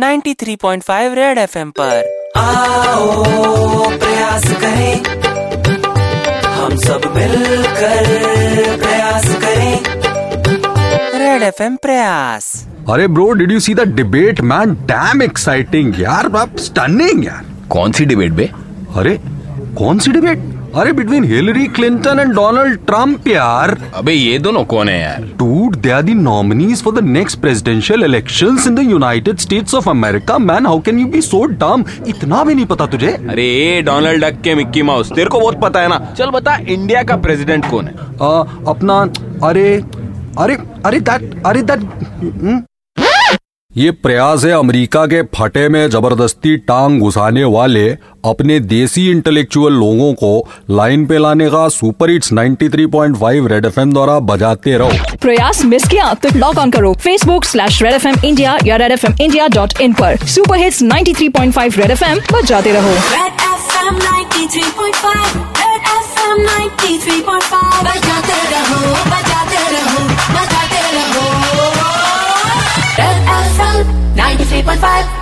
93.5 red FM पर। आओ प्रयास करें। हम सब मिलकर प्रयास करें। रेड एफएम प्रयास। अरे bro did you see the debate man damn exciting यार स्टनिंग यार। कौन सी डिबेट बे? अरे कौन सी डिबेट अरे between Hillary Clinton and Donald Trump यार। अबे ये दोनों कौन है यार? They are the nominees for the next presidential elections in the United States of America. Man, how can you be so dumb? इतना भी नहीं पता तुझे? अरे डोनाल्ड डक के मिक्की माउस तेरे को बहुत पता है ना? चल बता इंडिया का प्रेसिडेंट कौन है? आ, अपना अरे अरे अरे दैट अरे दैट ये प्रयास है अमेरिका के फटे में ज़बरदस्ती टांग घुसाने वाले अपने देसी इंटेलेक्चुअल लोगों को लाइन पे लाने का सुपर हिट्स 93.5 रेड एफएम द्वारा बजाते रहो। प्रयास मिस किया तो लॉग ऑन करो। Facebook slash Red F M India या Red F M India dot in पर। Super hits 93.5 Red F M बजाते रहो। Red FM 93.5 Red FM 93.5 बजाते रहो बजाते One five.